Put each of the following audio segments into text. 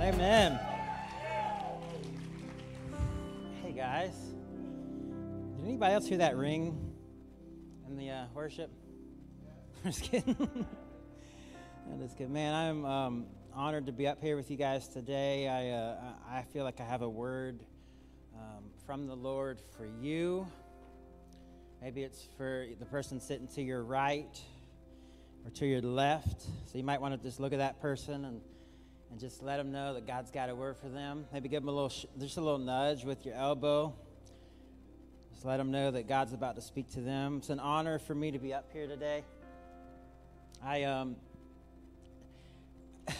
Amen. Hey guys, did anybody else hear that ring in the uh, worship? just kidding. that is good, man. I'm um, honored to be up here with you guys today. I uh, I feel like I have a word um, from the Lord for you. Maybe it's for the person sitting to your right or to your left. So you might want to just look at that person and and just let them know that God's got a word for them. Maybe give them a little, just a little nudge with your elbow. Just let them know that God's about to speak to them. It's an honor for me to be up here today. I um,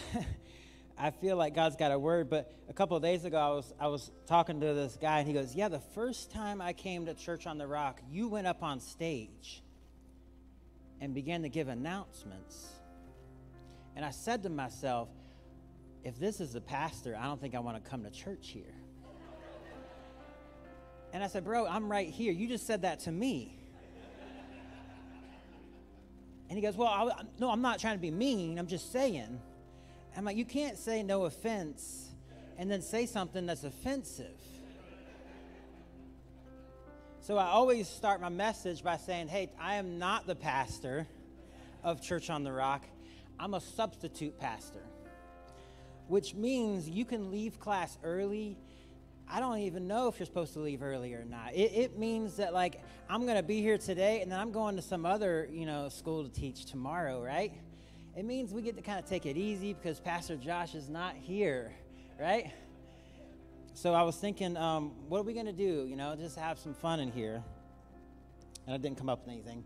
I feel like God's got a word, but a couple of days ago I was I was talking to this guy and he goes, "Yeah, the first time I came to Church on the Rock, you went up on stage and began to give announcements." And I said to myself, if this is a pastor, I don't think I want to come to church here. And I said, Bro, I'm right here. You just said that to me. And he goes, Well, I, no, I'm not trying to be mean. I'm just saying. I'm like, You can't say no offense and then say something that's offensive. So I always start my message by saying, Hey, I am not the pastor of Church on the Rock, I'm a substitute pastor which means you can leave class early. I don't even know if you're supposed to leave early or not. It, it means that like I'm gonna be here today, and then I'm going to some other you know school to teach tomorrow, right? It means we get to kind of take it easy because Pastor Josh is not here, right? So I was thinking, um, what are we gonna do? You know, just have some fun in here. And I didn't come up with anything,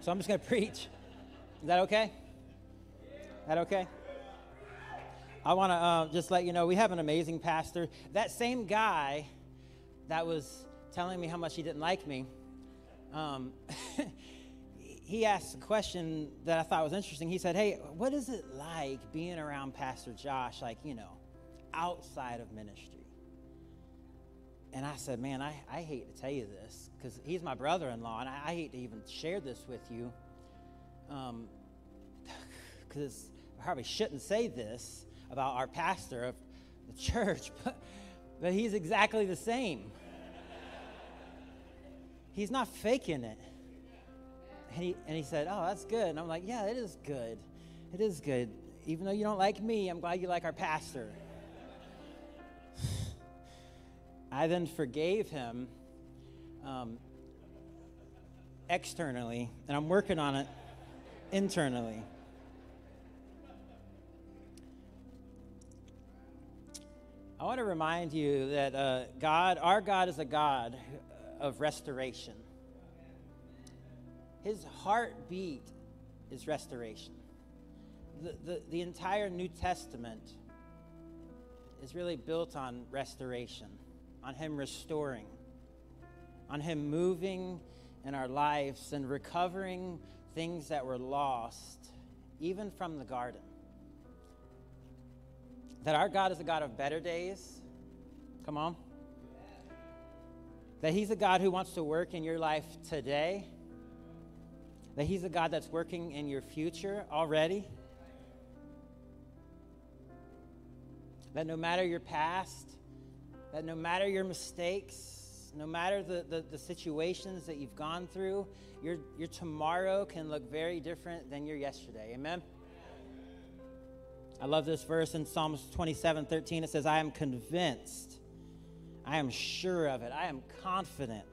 so I'm just gonna preach. Is that okay? Is that okay? I want to uh, just let you know we have an amazing pastor. That same guy that was telling me how much he didn't like me, um, he asked a question that I thought was interesting. He said, Hey, what is it like being around Pastor Josh, like, you know, outside of ministry? And I said, Man, I, I hate to tell you this because he's my brother in law, and I, I, hate to even share this with you because um, I probably shouldn't say this about our pastor of the church, but, but he's exactly the same. He's not faking it. And he, and he said, Oh, that's good. And I'm like, Yeah, it is good. It is good. Even though you don't like me, I'm glad you like our pastor. I then forgave him um, externally, and I'm working on it internally. I want to remind you that uh, God, our God, is a God of restoration. His heartbeat is restoration. The, the, the entire New Testament is really built on restoration, on Him restoring, on Him moving in our lives and recovering things that were lost, even from the garden that our God is a God of better days. Come on. That He's a God who wants to work in your life today. That He's a God that's working in your future already. That no matter your past, that no matter your mistakes, no matter the, the, the, situations that you've gone through, your, your tomorrow can look very different than your yesterday. Amen? I love this verse in Psalms 27 13. It says, I am convinced, I am sure of it, I am confident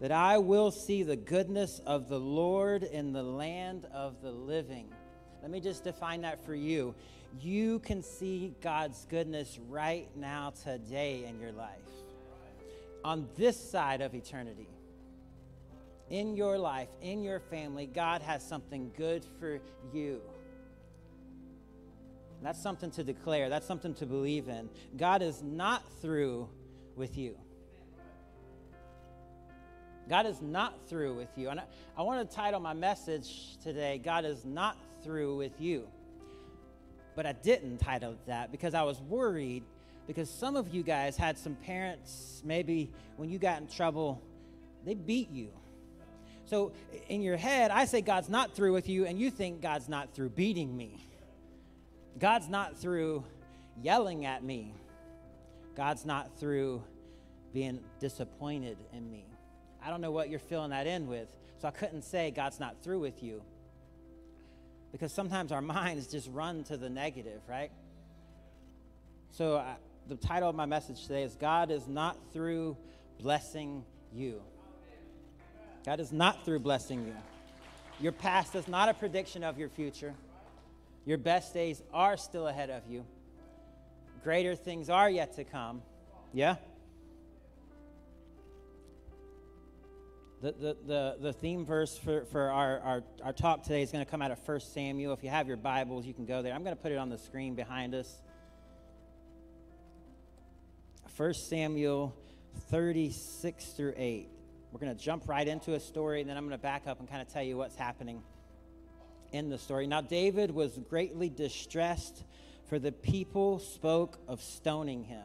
that I will see the goodness of the Lord in the land of the living. Let me just define that for you. You can see God's goodness right now, today in your life, on this side of eternity. In your life, in your family, God has something good for you. That's something to declare. That's something to believe in. God is not through with you. God is not through with you. And I, I want to title my message today, God is not through with you. But I didn't title it that because I was worried because some of you guys had some parents, maybe when you got in trouble, they beat you. So in your head, I say God's not through with you, and you think God's not through beating me. God's not through yelling at me. God's not through being disappointed in me. I don't know what you're filling that in with, so I couldn't say God's not through with you. Because sometimes our minds just run to the negative, right? So, uh, the title of my message today is God is not through blessing you. God is not through blessing you. Your past is not a prediction of your future. Your best days are still ahead of you. Greater things are yet to come. Yeah? The, the, the, the theme verse for, for our, our, our talk today is going to come out of 1 Samuel. If you have your Bibles, you can go there. I'm going to put it on the screen behind us. 1 Samuel 36 through 8. We're going to jump right into a story, and then I'm going to back up and kind of tell you what's happening in the story. Now, David was greatly distressed, for the people spoke of stoning him.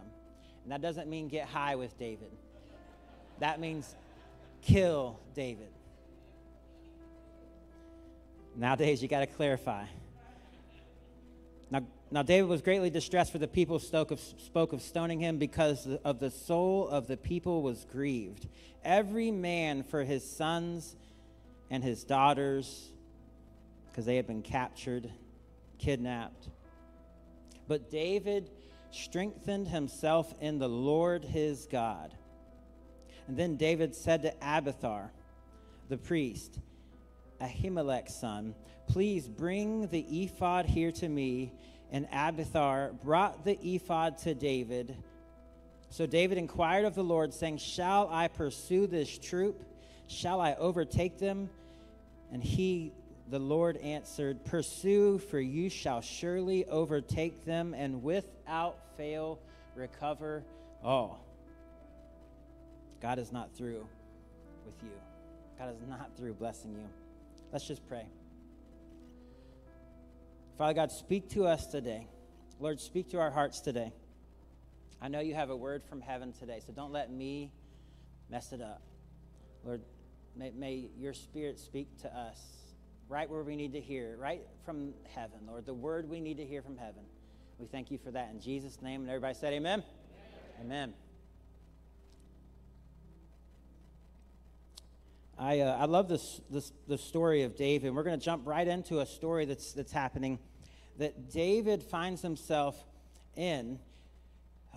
And that doesn't mean get high with David, that means kill David. Nowadays, you got to clarify. Now, now, David was greatly distressed, for the people spoke of, spoke of stoning him because of the soul of the people was grieved. Every man for his sons and his daughters, because they had been captured, kidnapped. But David strengthened himself in the Lord his God. And then David said to Abiathar, the priest, Ahimelech's son, Please bring the ephod here to me and Abiathar brought the ephod to David. So David inquired of the Lord, saying, Shall I pursue this troop? Shall I overtake them? And he, the Lord, answered, Pursue, for you shall surely overtake them, and without fail recover all. God is not through with you. God is not through blessing you. Let's just pray. Father God, speak to us today. Lord, speak to our hearts today. I know you have a word from heaven today, so don't let me mess it up. Lord, may, may your spirit speak to us right where we need to hear, right from heaven, Lord, the word we need to hear from heaven. We thank you for that in Jesus' name. And everybody said, Amen. Amen. amen. I, uh, I love this, this, the story of David. We're going to jump right into a story that's, that's happening that David finds himself in.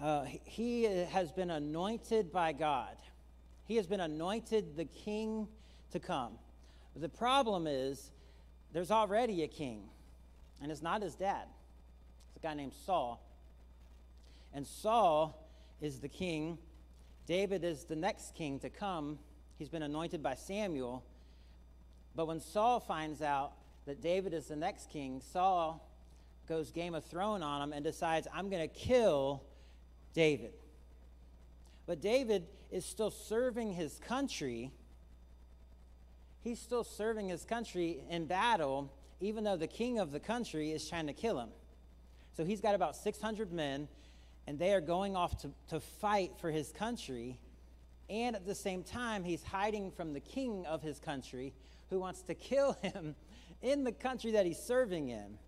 Uh, he has been anointed by God, he has been anointed the king to come. The problem is, there's already a king, and it's not his dad, it's a guy named Saul. And Saul is the king. David is the next king to come He's been anointed by Samuel. But when Saul finds out that David is the next king, Saul goes Game of Thrones on him and decides, I'm going to kill David. But David is still serving his country. He's still serving his country in battle, even though the king of the country is trying to kill him. So he's got about 600 men, and they are going off to, to fight for his country and at the same time, he's hiding from the king of his country who wants to kill him in the country that he's serving in.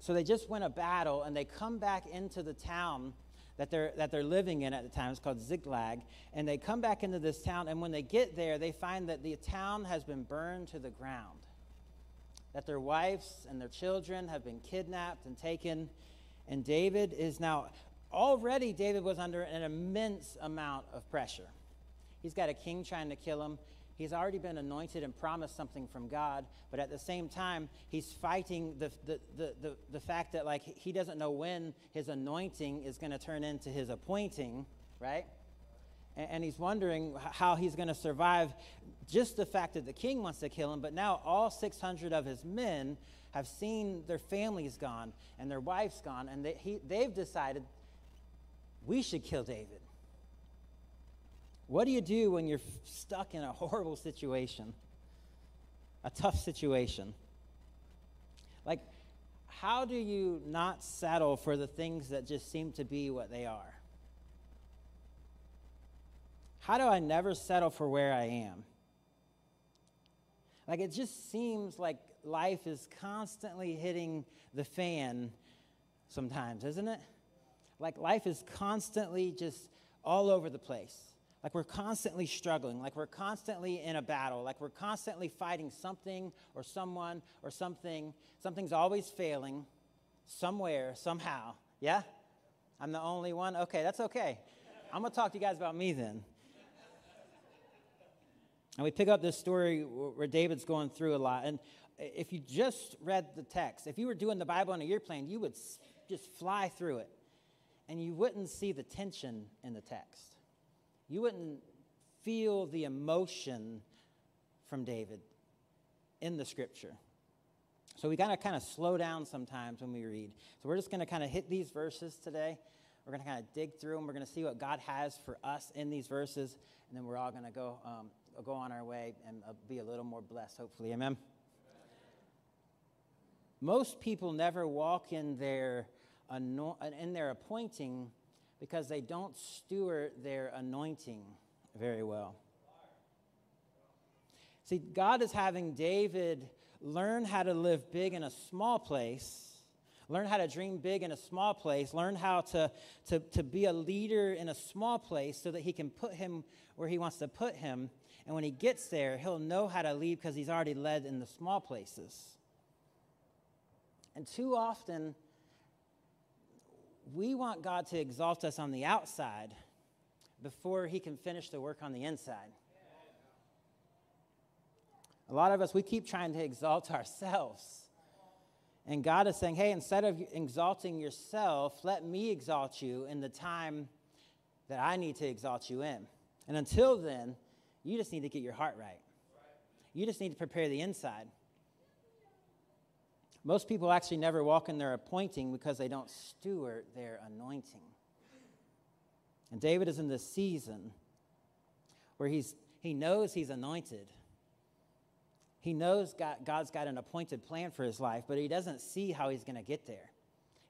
So they just win a battle and they come back into the town that they're, that they're living in at the time. It's called Ziklag. And they come back into this town, and when they get there, they find that the town has been burned to the ground, that their wives and their children have been kidnapped and taken. And David is now already David was under an immense amount of pressure. He's got a king trying to kill him. He's already been anointed and promised something from God, but at the same time, he's fighting the, the, the, the, the fact that like he doesn't know when his anointing is going to turn into his appointing, right? And, and he's wondering how he's going to survive just the fact that the king wants to kill him, but now all 600 of his men have seen their families gone and their wives gone, and they, he, they've decided we should kill David. What do you do when you're stuck in a horrible situation? A tough situation? Like, how do you not settle for the things that just seem to be what they are? How do I never settle for where I am? Like, it just seems like life is constantly hitting the fan sometimes, isn't it? Like life is constantly just all over the place. Like we're constantly struggling, like we're constantly in a battle, like we're constantly fighting something or someone or something. Something's always failing somewhere, somehow. Yeah? I'm the only one? Okay, that's okay. I'm going to talk to you guys about me then. And we pick up this story where David's going through a lot. And if you just read the text, if you were doing the Bible on a year plan, you would just fly through it. And you wouldn't see the tension in the text. You wouldn't feel the emotion from David in the scripture. So we gotta kind of slow down sometimes when we read. So we're just gonna kind of hit these verses today. We're gonna kind of dig through them. We're gonna see what God has for us in these verses, and then we're all gonna go um, go on our way and uh, be a little more blessed, hopefully. Amen. Most people never walk in their in their appointing because they don't steward their anointing very well. See, God is having David learn how to live big in a small place, learn how to dream big in a small place, learn how to, to, to be a leader in a small place so that he can put him where he wants to put him. And when he gets there, he'll know how to lead because he's already led in the small places. And too often, we want God to exalt us on the outside before he can finish the work on the inside. A lot of us, we keep trying to exalt ourselves. And God is saying, hey, instead of exalting yourself, let me exalt you in the time that I need to exalt you in. And until then, you just need to get your heart right. You just need to prepare the inside. Most people actually never walk in their appointing because they don't steward their anointing. And David is in this season where he's, he knows he's anointed. He knows God, God's got an appointed plan for his life, but he doesn't see how he's going to get there.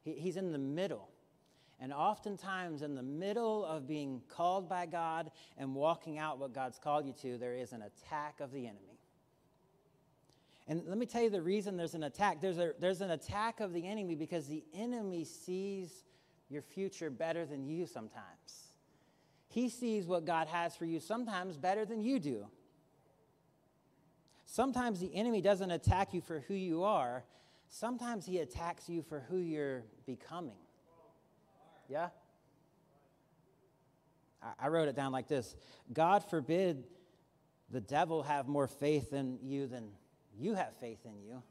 He, he's in the middle. And oftentimes, in the middle of being called by God and walking out what God's called you to, there is an attack of the enemy. And let me tell you the reason there's an attack. There's, a, there's an attack of the enemy because the enemy sees your future better than you sometimes. He sees what God has for you sometimes better than you do. Sometimes the enemy doesn't attack you for who you are, sometimes he attacks you for who you're becoming. Yeah? I, I wrote it down like this God forbid the devil have more faith in you than you have faith in you.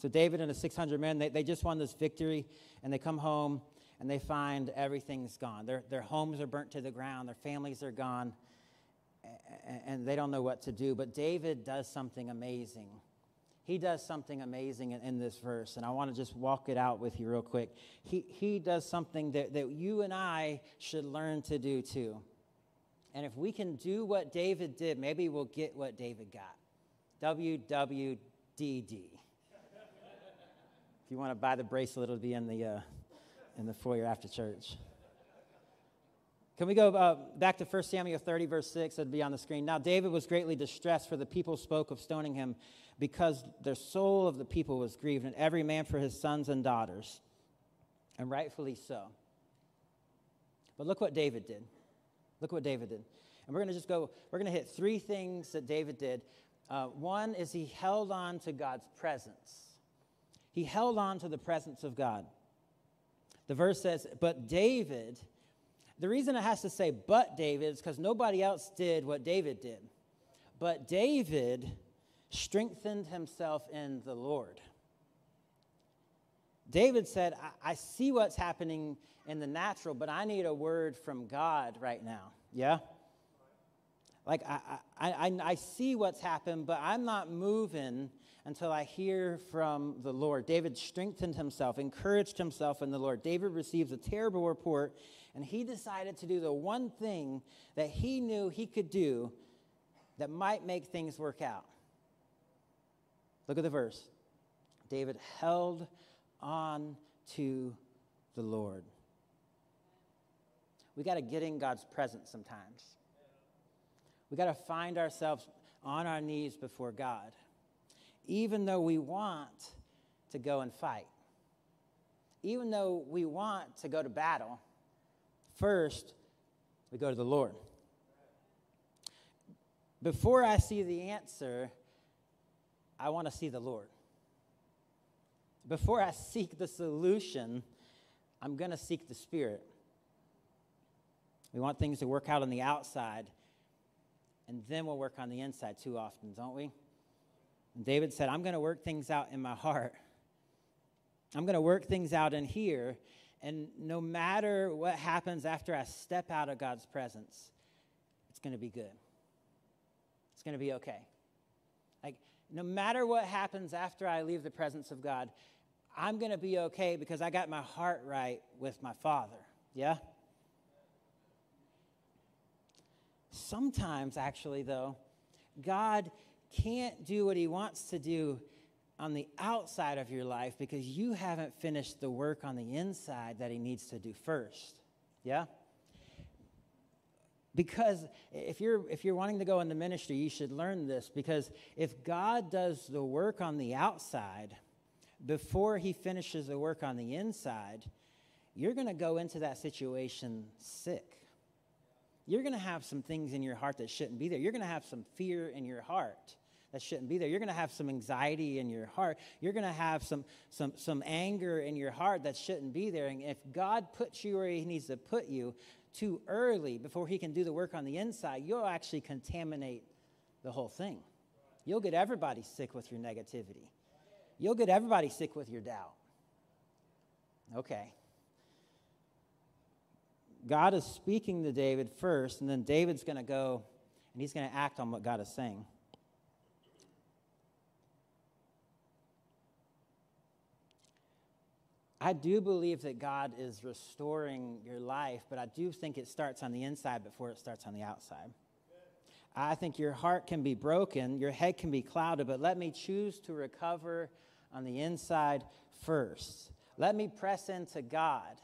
So David and the 600 men, they, they just won this victory, and they come home and they find everything's gone. Their, their homes are burnt to the ground, their families are gone, and, they don't know what to do. But David does something amazing. He does something amazing in, in this verse, and I want to just walk it out with you real quick. He, he does something that, that you and I should learn to do too. And if we can do what David did, maybe we'll get what David got. WWDD. if you want to buy the bracelet, it'll be in the, uh, in the foyer after church. Can we go uh, back to 1 Samuel 30, verse 6? It'll be on the screen. Now, David was greatly distressed, for the people spoke of stoning him, because the soul of the people was grieved, and every man for his sons and daughters. And rightfully so. But look what David did. Look what David did. And we're going to just go, we're going to hit three things that David did. Uh, one is he held on to God's presence. He held on to the presence of God. The verse says, But David, the reason it has to say but David is because nobody else did what David did. But David strengthened himself in the Lord. David said, I, I see what's happening in the natural, but I need a word from God right now. Yeah? Like, I, I, I, I see what's happened, but I'm not moving until I hear from the Lord. David strengthened himself, encouraged himself in the Lord. David receives a terrible report, and he decided to do the one thing that he knew he could do that might make things work out. Look at the verse. David held on to the Lord. We got to get in God's presence sometimes. We got to find ourselves on our knees before God. Even though we want to go and fight. Even though we want to go to battle, first we go to the Lord. Before I see the answer, I want to see the Lord. Before I seek the solution, I'm going to seek the Spirit. We want things to work out on the outside, and then we'll work on the inside too often, don't we? And David said, I'm going to work things out in my heart. I'm going to work things out in here. And no matter what happens after I step out of God's presence, it's going to be good. It's going to be okay. Like, no matter what happens after I leave the presence of God, I'm going to be okay because I got my heart right with my Father. Yeah? Sometimes, actually, though, God can't do what He wants to do on the outside of your life because you haven't finished the work on the inside that He needs to do first. Yeah? because if you're if you're wanting to go into ministry you should learn this because if god does the work on the outside before he finishes the work on the inside you're going to go into that situation sick. You're going to have some things in your heart that shouldn't be there. You're going to have some fear in your heart that shouldn't be there. You're going to have some anxiety in your heart. You're going to have some some some anger in your heart that shouldn't be there. And if god puts you where he needs to put you too early before he can do the work on the inside, you'll actually contaminate the whole thing. You'll get everybody sick with your negativity. You'll get everybody sick with your doubt. Okay. God is speaking to David first, and then David's going to go and he's going to act on what God is saying. I do believe that God is restoring your life, but I do think it starts on the inside before it starts on the outside. I think your heart can be broken, your head can be clouded, but let me choose to recover on the inside first. Let me press into God.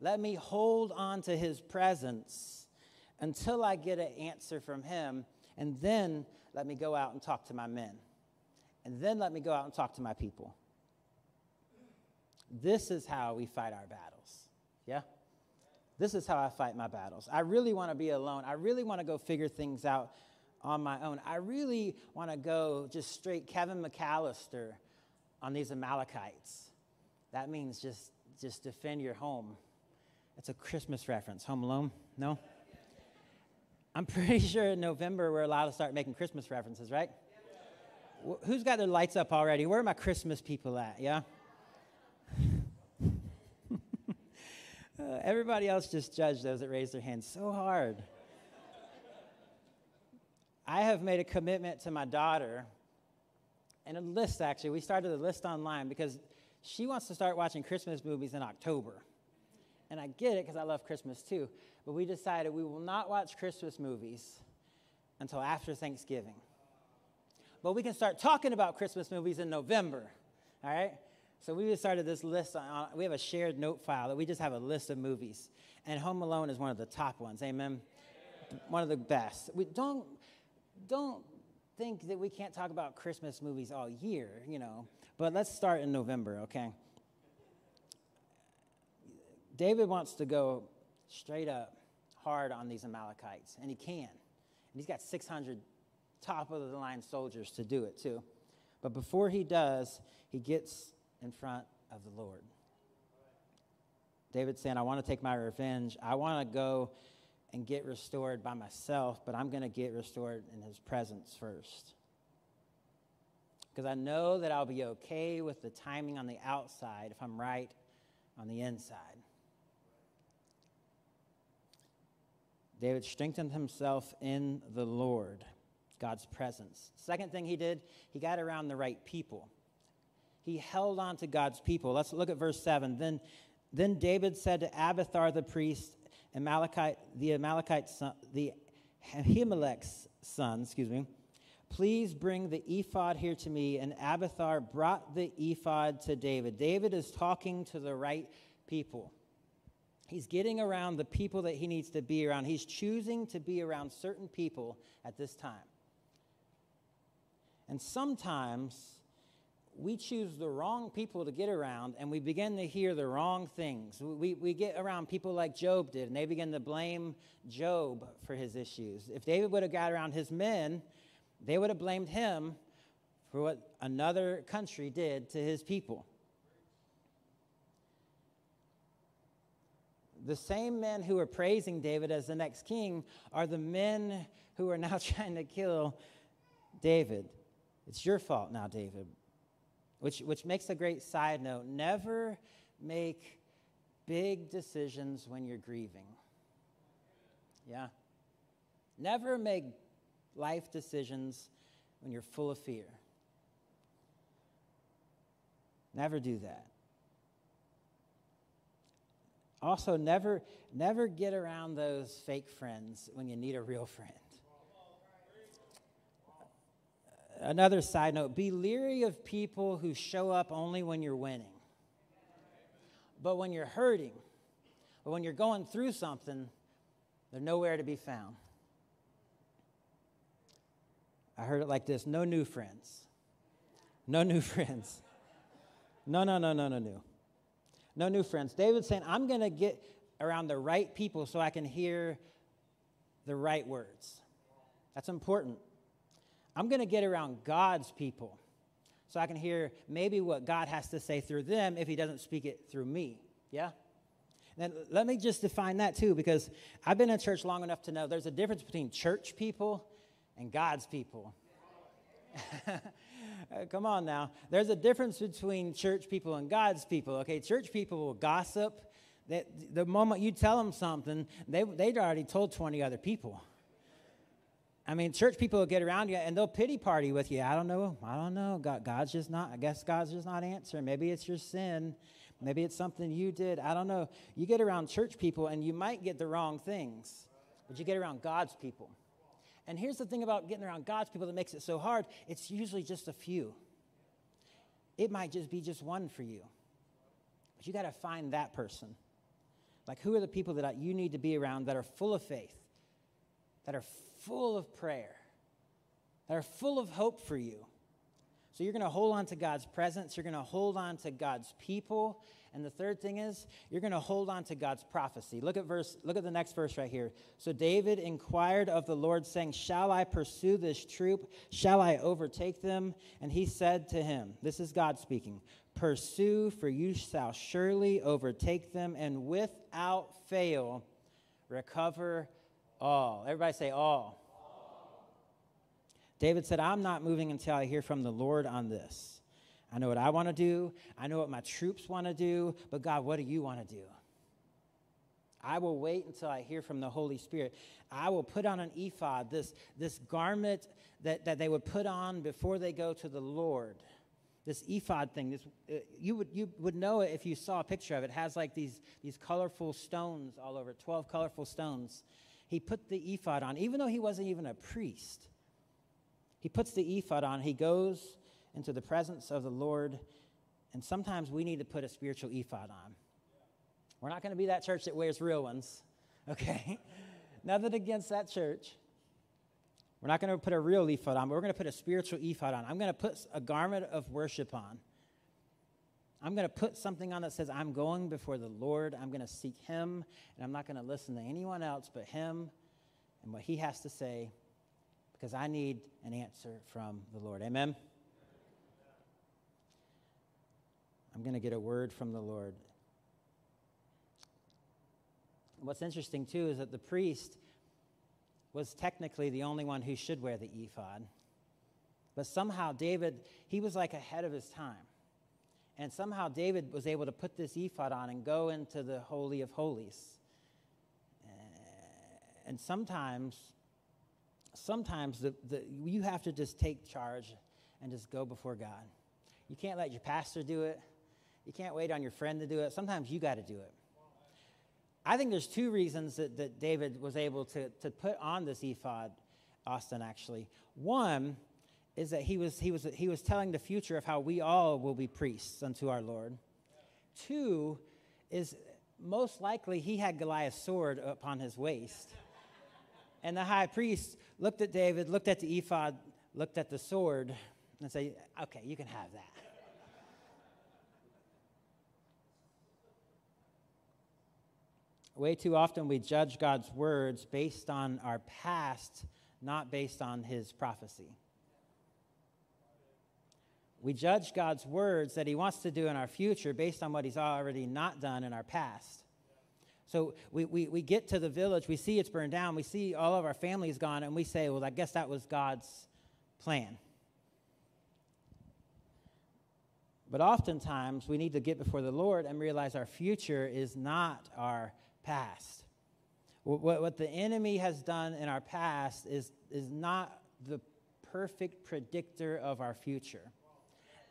Let me hold on to his presence until I get an answer from him. And then let me go out and talk to my men. And then let me go out and talk to my people. This is how we fight our battles. Yeah? This is how I fight my battles. I really want to be alone. I really want to go figure things out on my own. I really want to go just straight Kevin McCallister on these Amalekites. That means just, just defend your home. It's a Christmas reference. Home Alone? No? I'm pretty sure in November we're allowed to start making Christmas references, right? Who's got their lights up already? Where are my Christmas people at? Yeah? Uh, everybody else just judged those that raised their hands so hard. I have made a commitment to my daughter and a list, actually. We started a list online because she wants to start watching Christmas movies in October. And I get it because I love Christmas too. But we decided we will not watch Christmas movies until after Thanksgiving. But we can start talking about Christmas movies in November, all right? So we started this list. On, we have a shared note file that we just have a list of movies, and Home Alone is one of the top ones. Amen. One of the best. We don't don't think that we can't talk about Christmas movies all year, you know. But let's start in November, okay? David wants to go straight up hard on these Amalekites, and he can. And he's got 600 top of the line soldiers to do it too. But before he does, he gets in front of the Lord. David saying, I want to take my revenge. I want to go and get restored by myself, but I'm going to get restored in his presence first. Because I know that I'll be okay with the timing on the outside if I'm right on the inside. David strengthened himself in the Lord, God's presence. Second thing he did, he got around the right people he held on to God's people. Let's look at verse 7. Then, then David said to Abiathar the priest, Amalekite, the Amalekite son, the Ahimelech's son, excuse me, please bring the ephod here to me. And Abiathar brought the ephod to David. David is talking to the right people. He's getting around the people that he needs to be around. He's choosing to be around certain people at this time. And sometimes we choose the wrong people to get around and we begin to hear the wrong things. We, we get around people like Job did, and they begin to blame Job for his issues. If David would have got around his men, they would have blamed him for what another country did to his people. The same men who are praising David as the next king are the men who are now trying to kill David. It's your fault now, David. Which, which makes a great side note. Never make big decisions when you're grieving. Yeah? Never make life decisions when you're full of fear. Never do that. Also, never, never get around those fake friends when you need a real friend. Another side note be leery of people who show up only when you're winning. But when you're hurting, when you're going through something, they're nowhere to be found. I heard it like this no new friends. No new friends. No, no, no, no, no, new. No new friends. David's saying, I'm going to get around the right people so I can hear the right words. That's important. I'm going to get around God's people so I can hear maybe what God has to say through them if He doesn't speak it through me. Yeah? And let me just define that too, because I've been in church long enough to know there's a difference between church people and God's people. Uh, come on now. There's a difference between church people and God's people. Okay, church people will gossip. That the moment you tell them something, they they'd already told 20 other people. I mean, church people will get around you and they'll pity party with you. I don't know. I don't know. God, God's just not. I guess God's just not answering. Maybe it's your sin. Maybe it's something you did. I don't know. You get around church people and you might get the wrong things, but you get around God's people. And here's the thing about getting around God's people that makes it so hard it's usually just a few. It might just be just one for you. But you got to find that person. Like, who are the people that you need to be around that are full of faith, that are full of prayer, that are full of hope for you? So you're going to hold on to God's presence, you're going to hold on to God's people, and the third thing is you're going to hold on to God's prophecy. Look at verse look at the next verse right here. So David inquired of the Lord saying, "Shall I pursue this troop? Shall I overtake them?" And he said to him, this is God speaking, "Pursue, for you shall surely overtake them and without fail recover all." Everybody say all. David said, I'm not moving until I hear from the Lord on this. I know what I want to do. I know what my troops want to do. But God, what do you want to do? I will wait until I hear from the Holy Spirit. I will put on an ephod, this, this garment that, that they would put on before they go to the Lord. This ephod thing, this, uh, you, would, you would know it if you saw a picture of it. It has like these, these colorful stones all over, 12 colorful stones. He put the ephod on, even though he wasn't even a priest. He puts the ephod on, he goes into the presence of the Lord, and sometimes we need to put a spiritual ephod on. We're not going to be that church that wears real ones, okay? Nothing against that church. We're not going to put a real ephod on, but we're going to put a spiritual ephod on. I'm going to put a garment of worship on. I'm going to put something on that says, I'm going before the Lord. I'm going to seek Him, and I'm not going to listen to anyone else but Him and what He has to say because I need an answer from the Lord. Amen? I'm going to get a word from the Lord. What's interesting, too, is that the priest was technically the only one who should wear the ephod. But somehow, David, he was like ahead of his time. And somehow, David was able to put this ephod on and go into the Holy of Holies. Eh, and sometimes, sometimes the, the, you have to just take charge and just go before God. You can't let your pastor do it. You can't wait on your friend to do it. Sometimes you got to do it. I think there's two reasons that, that David was able to, to put on this ephod, Austin, actually. One is that he was, he, was, he was telling the future of how we all will be priests unto our Lord. Two is most likely he had Goliath's sword upon his waist. And the high priest looked at David, looked at the ephod, looked at the sword, and said, Okay, you can have that. Way too often we judge God's words based on our past, not based on his prophecy. We judge God's words that he wants to do in our future based on what he's already not done in our past. So we, we, we get to the village, we see it's burned down, we see all of our families gone, and we say, well, I guess that was God's plan. But oftentimes, we need to get before the Lord and realize our future is not our past. What, what the enemy has done in our past is, is not the perfect predictor of our future.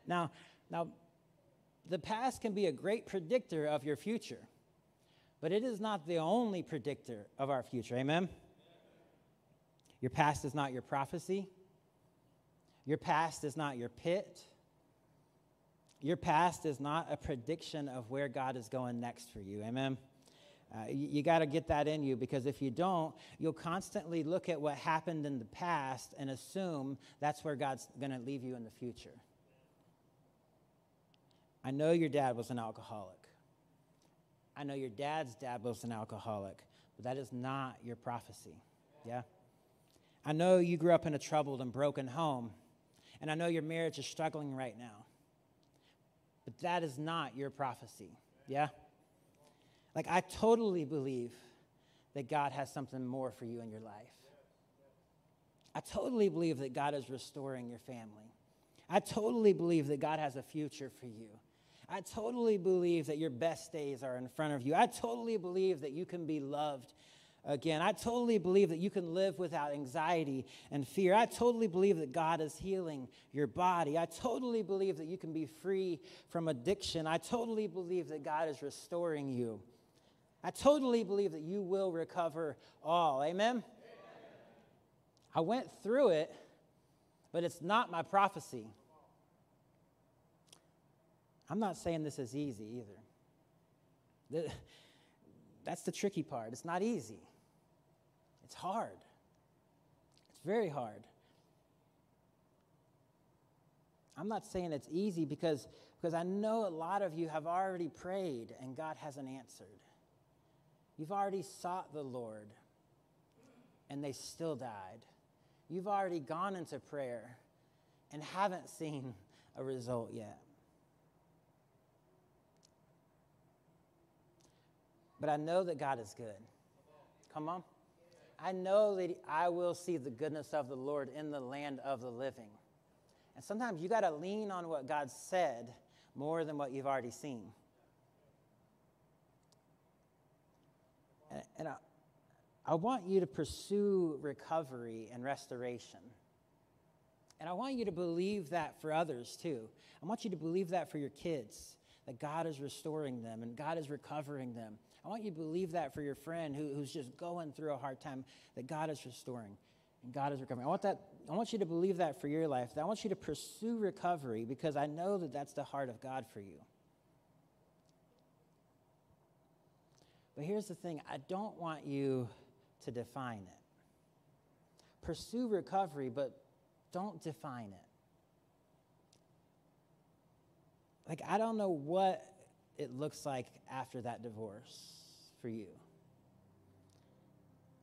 Now, now, the past can be a great predictor of your future, but it is not the only predictor of our future. Amen? Your past is not your prophecy. Your past is not your pit. Your past is not a prediction of where God is going next for you. Amen? Uh, you, you got to get that in you because if you don't, you'll constantly look at what happened in the past and assume that's where God's going to leave you in the future. I know your dad was an alcoholic. I know your dad's dad was an alcoholic, but that is not your prophecy. Yeah? I know you grew up in a troubled and broken home, and I know your marriage is struggling right now, but that is not your prophecy. Yeah? Like, I totally believe that God has something more for you in your life. I totally believe that God is restoring your family. I totally believe that God has a future for you. I totally believe that your best days are in front of you. I totally believe that you can be loved again. I totally believe that you can live without anxiety and fear. I totally believe that God is healing your body. I totally believe that you can be free from addiction. I totally believe that God is restoring you. I totally believe that you will recover all. Amen? Amen? I went through it, but it's not my prophecy. I'm not saying this is easy either. That's the tricky part. It's not easy, it's hard. It's very hard. I'm not saying it's easy because, because I know a lot of you have already prayed and God hasn't answered. You've already sought the Lord and they still died. You've already gone into prayer and haven't seen a result yet. But I know that God is good. Come on. I know that I will see the goodness of the Lord in the land of the living. And sometimes you got to lean on what God said more than what you've already seen. And I, I want you to pursue recovery and restoration. And I want you to believe that for others too. I want you to believe that for your kids, that God is restoring them and God is recovering them. I want you to believe that for your friend who, who's just going through a hard time, that God is restoring and God is recovering. I want, that, I want you to believe that for your life. I want you to pursue recovery because I know that that's the heart of God for you. But here's the thing I don't want you to define it. Pursue recovery, but don't define it. Like, I don't know what it looks like after that divorce for you.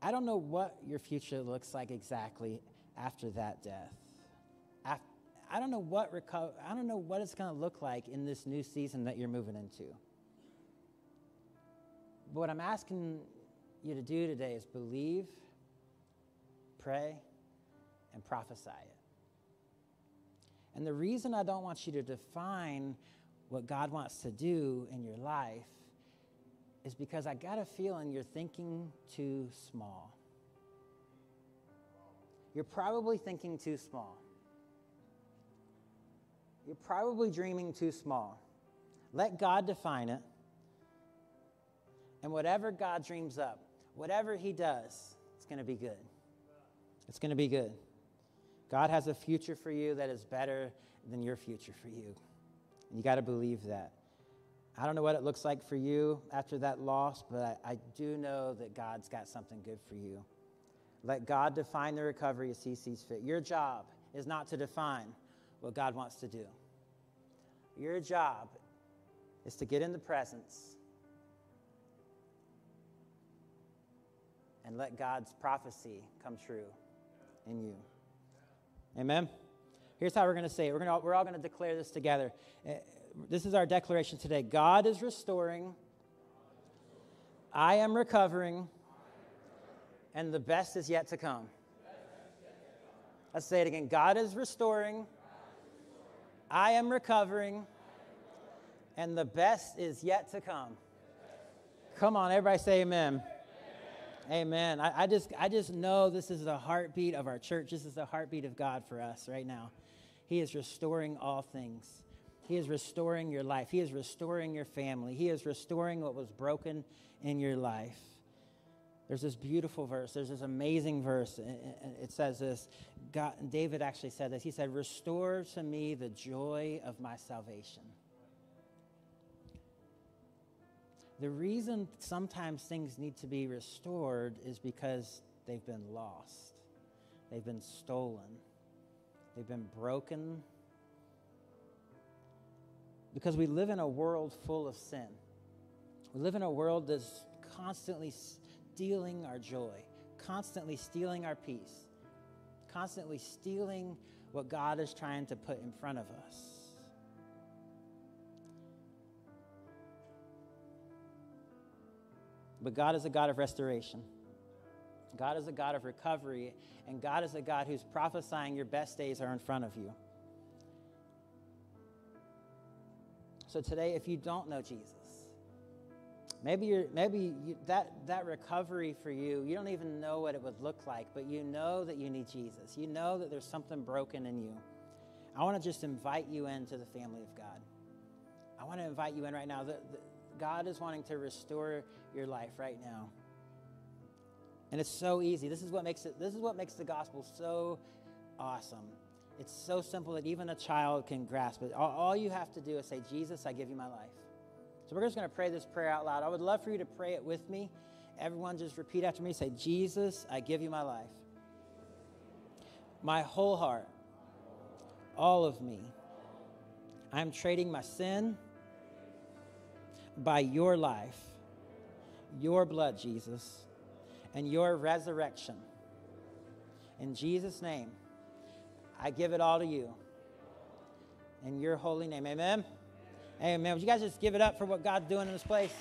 I don't know what your future looks like exactly after that death. I don't know what reco- I don't know what it's going to look like in this new season that you're moving into. But what I'm asking you to do today is believe, pray, and prophesy it. And the reason I don't want you to define what God wants to do in your life is because I got a feeling you're thinking too small. You're probably thinking too small. You're probably dreaming too small. Let God define it. And whatever God dreams up, whatever He does, it's going to be good. It's going to be good. God has a future for you that is better than your future for you. And you got to believe that. I don't know what it looks like for you after that loss, but I, I, do know that God's got something good for you. Let God define the recovery as He sees fit. Your job is not to define what God wants to do. Your job is to get in the presence and let God's prophecy come true in you. Amen. Here's how we're going to say it. We're, gonna, we're all going to declare this together. Uh, this is our declaration today God is restoring, I am recovering, and the best is yet to come. Let's say it again God is restoring, I am recovering, and the best is yet to come. Come on, everybody say amen. Amen. I, I, just, I just know this is the heartbeat of our church. This is the heartbeat of God for us right now. He is restoring all things. He is restoring your life. He is restoring your family. He is restoring what was broken in your life. There's this beautiful verse. There's this amazing verse. It says this. God, David actually said this. He said, Restore to me the joy of my salvation. The reason sometimes things need to be restored is because they've been lost, they've been stolen, they've been broken. Because we live in a world full of sin. We live in a world that's constantly stealing our joy, constantly stealing our peace, constantly stealing what God is trying to put in front of us. But God is a God of restoration. God is a God of recovery, and God is a God who's prophesying your best days are in front of you. So today, if you don't know Jesus, maybe you're maybe you, that that recovery for you, you don't even know what it would look like, but you know that you need Jesus. You know that there's something broken in you. I want to just invite you into the family of God. I want to invite you in right now. The, the, God is wanting to restore your life right now. And it's so easy. This is what makes it this is what makes the gospel so awesome. It's so simple that even a child can grasp it. All, all you have to do is say, Jesus, I give you my life. So we're just going to pray this prayer out loud. I would love for you to pray it with me. Everyone just repeat after me. Say, Jesus, I give you my life. My whole heart. All of me. I'm trading my sin by your life, your blood, Jesus, and your resurrection. In Jesus' name, I give it all to you. In your holy name. Amen. Amen. Would you guys just give it up for what God's doing in this place?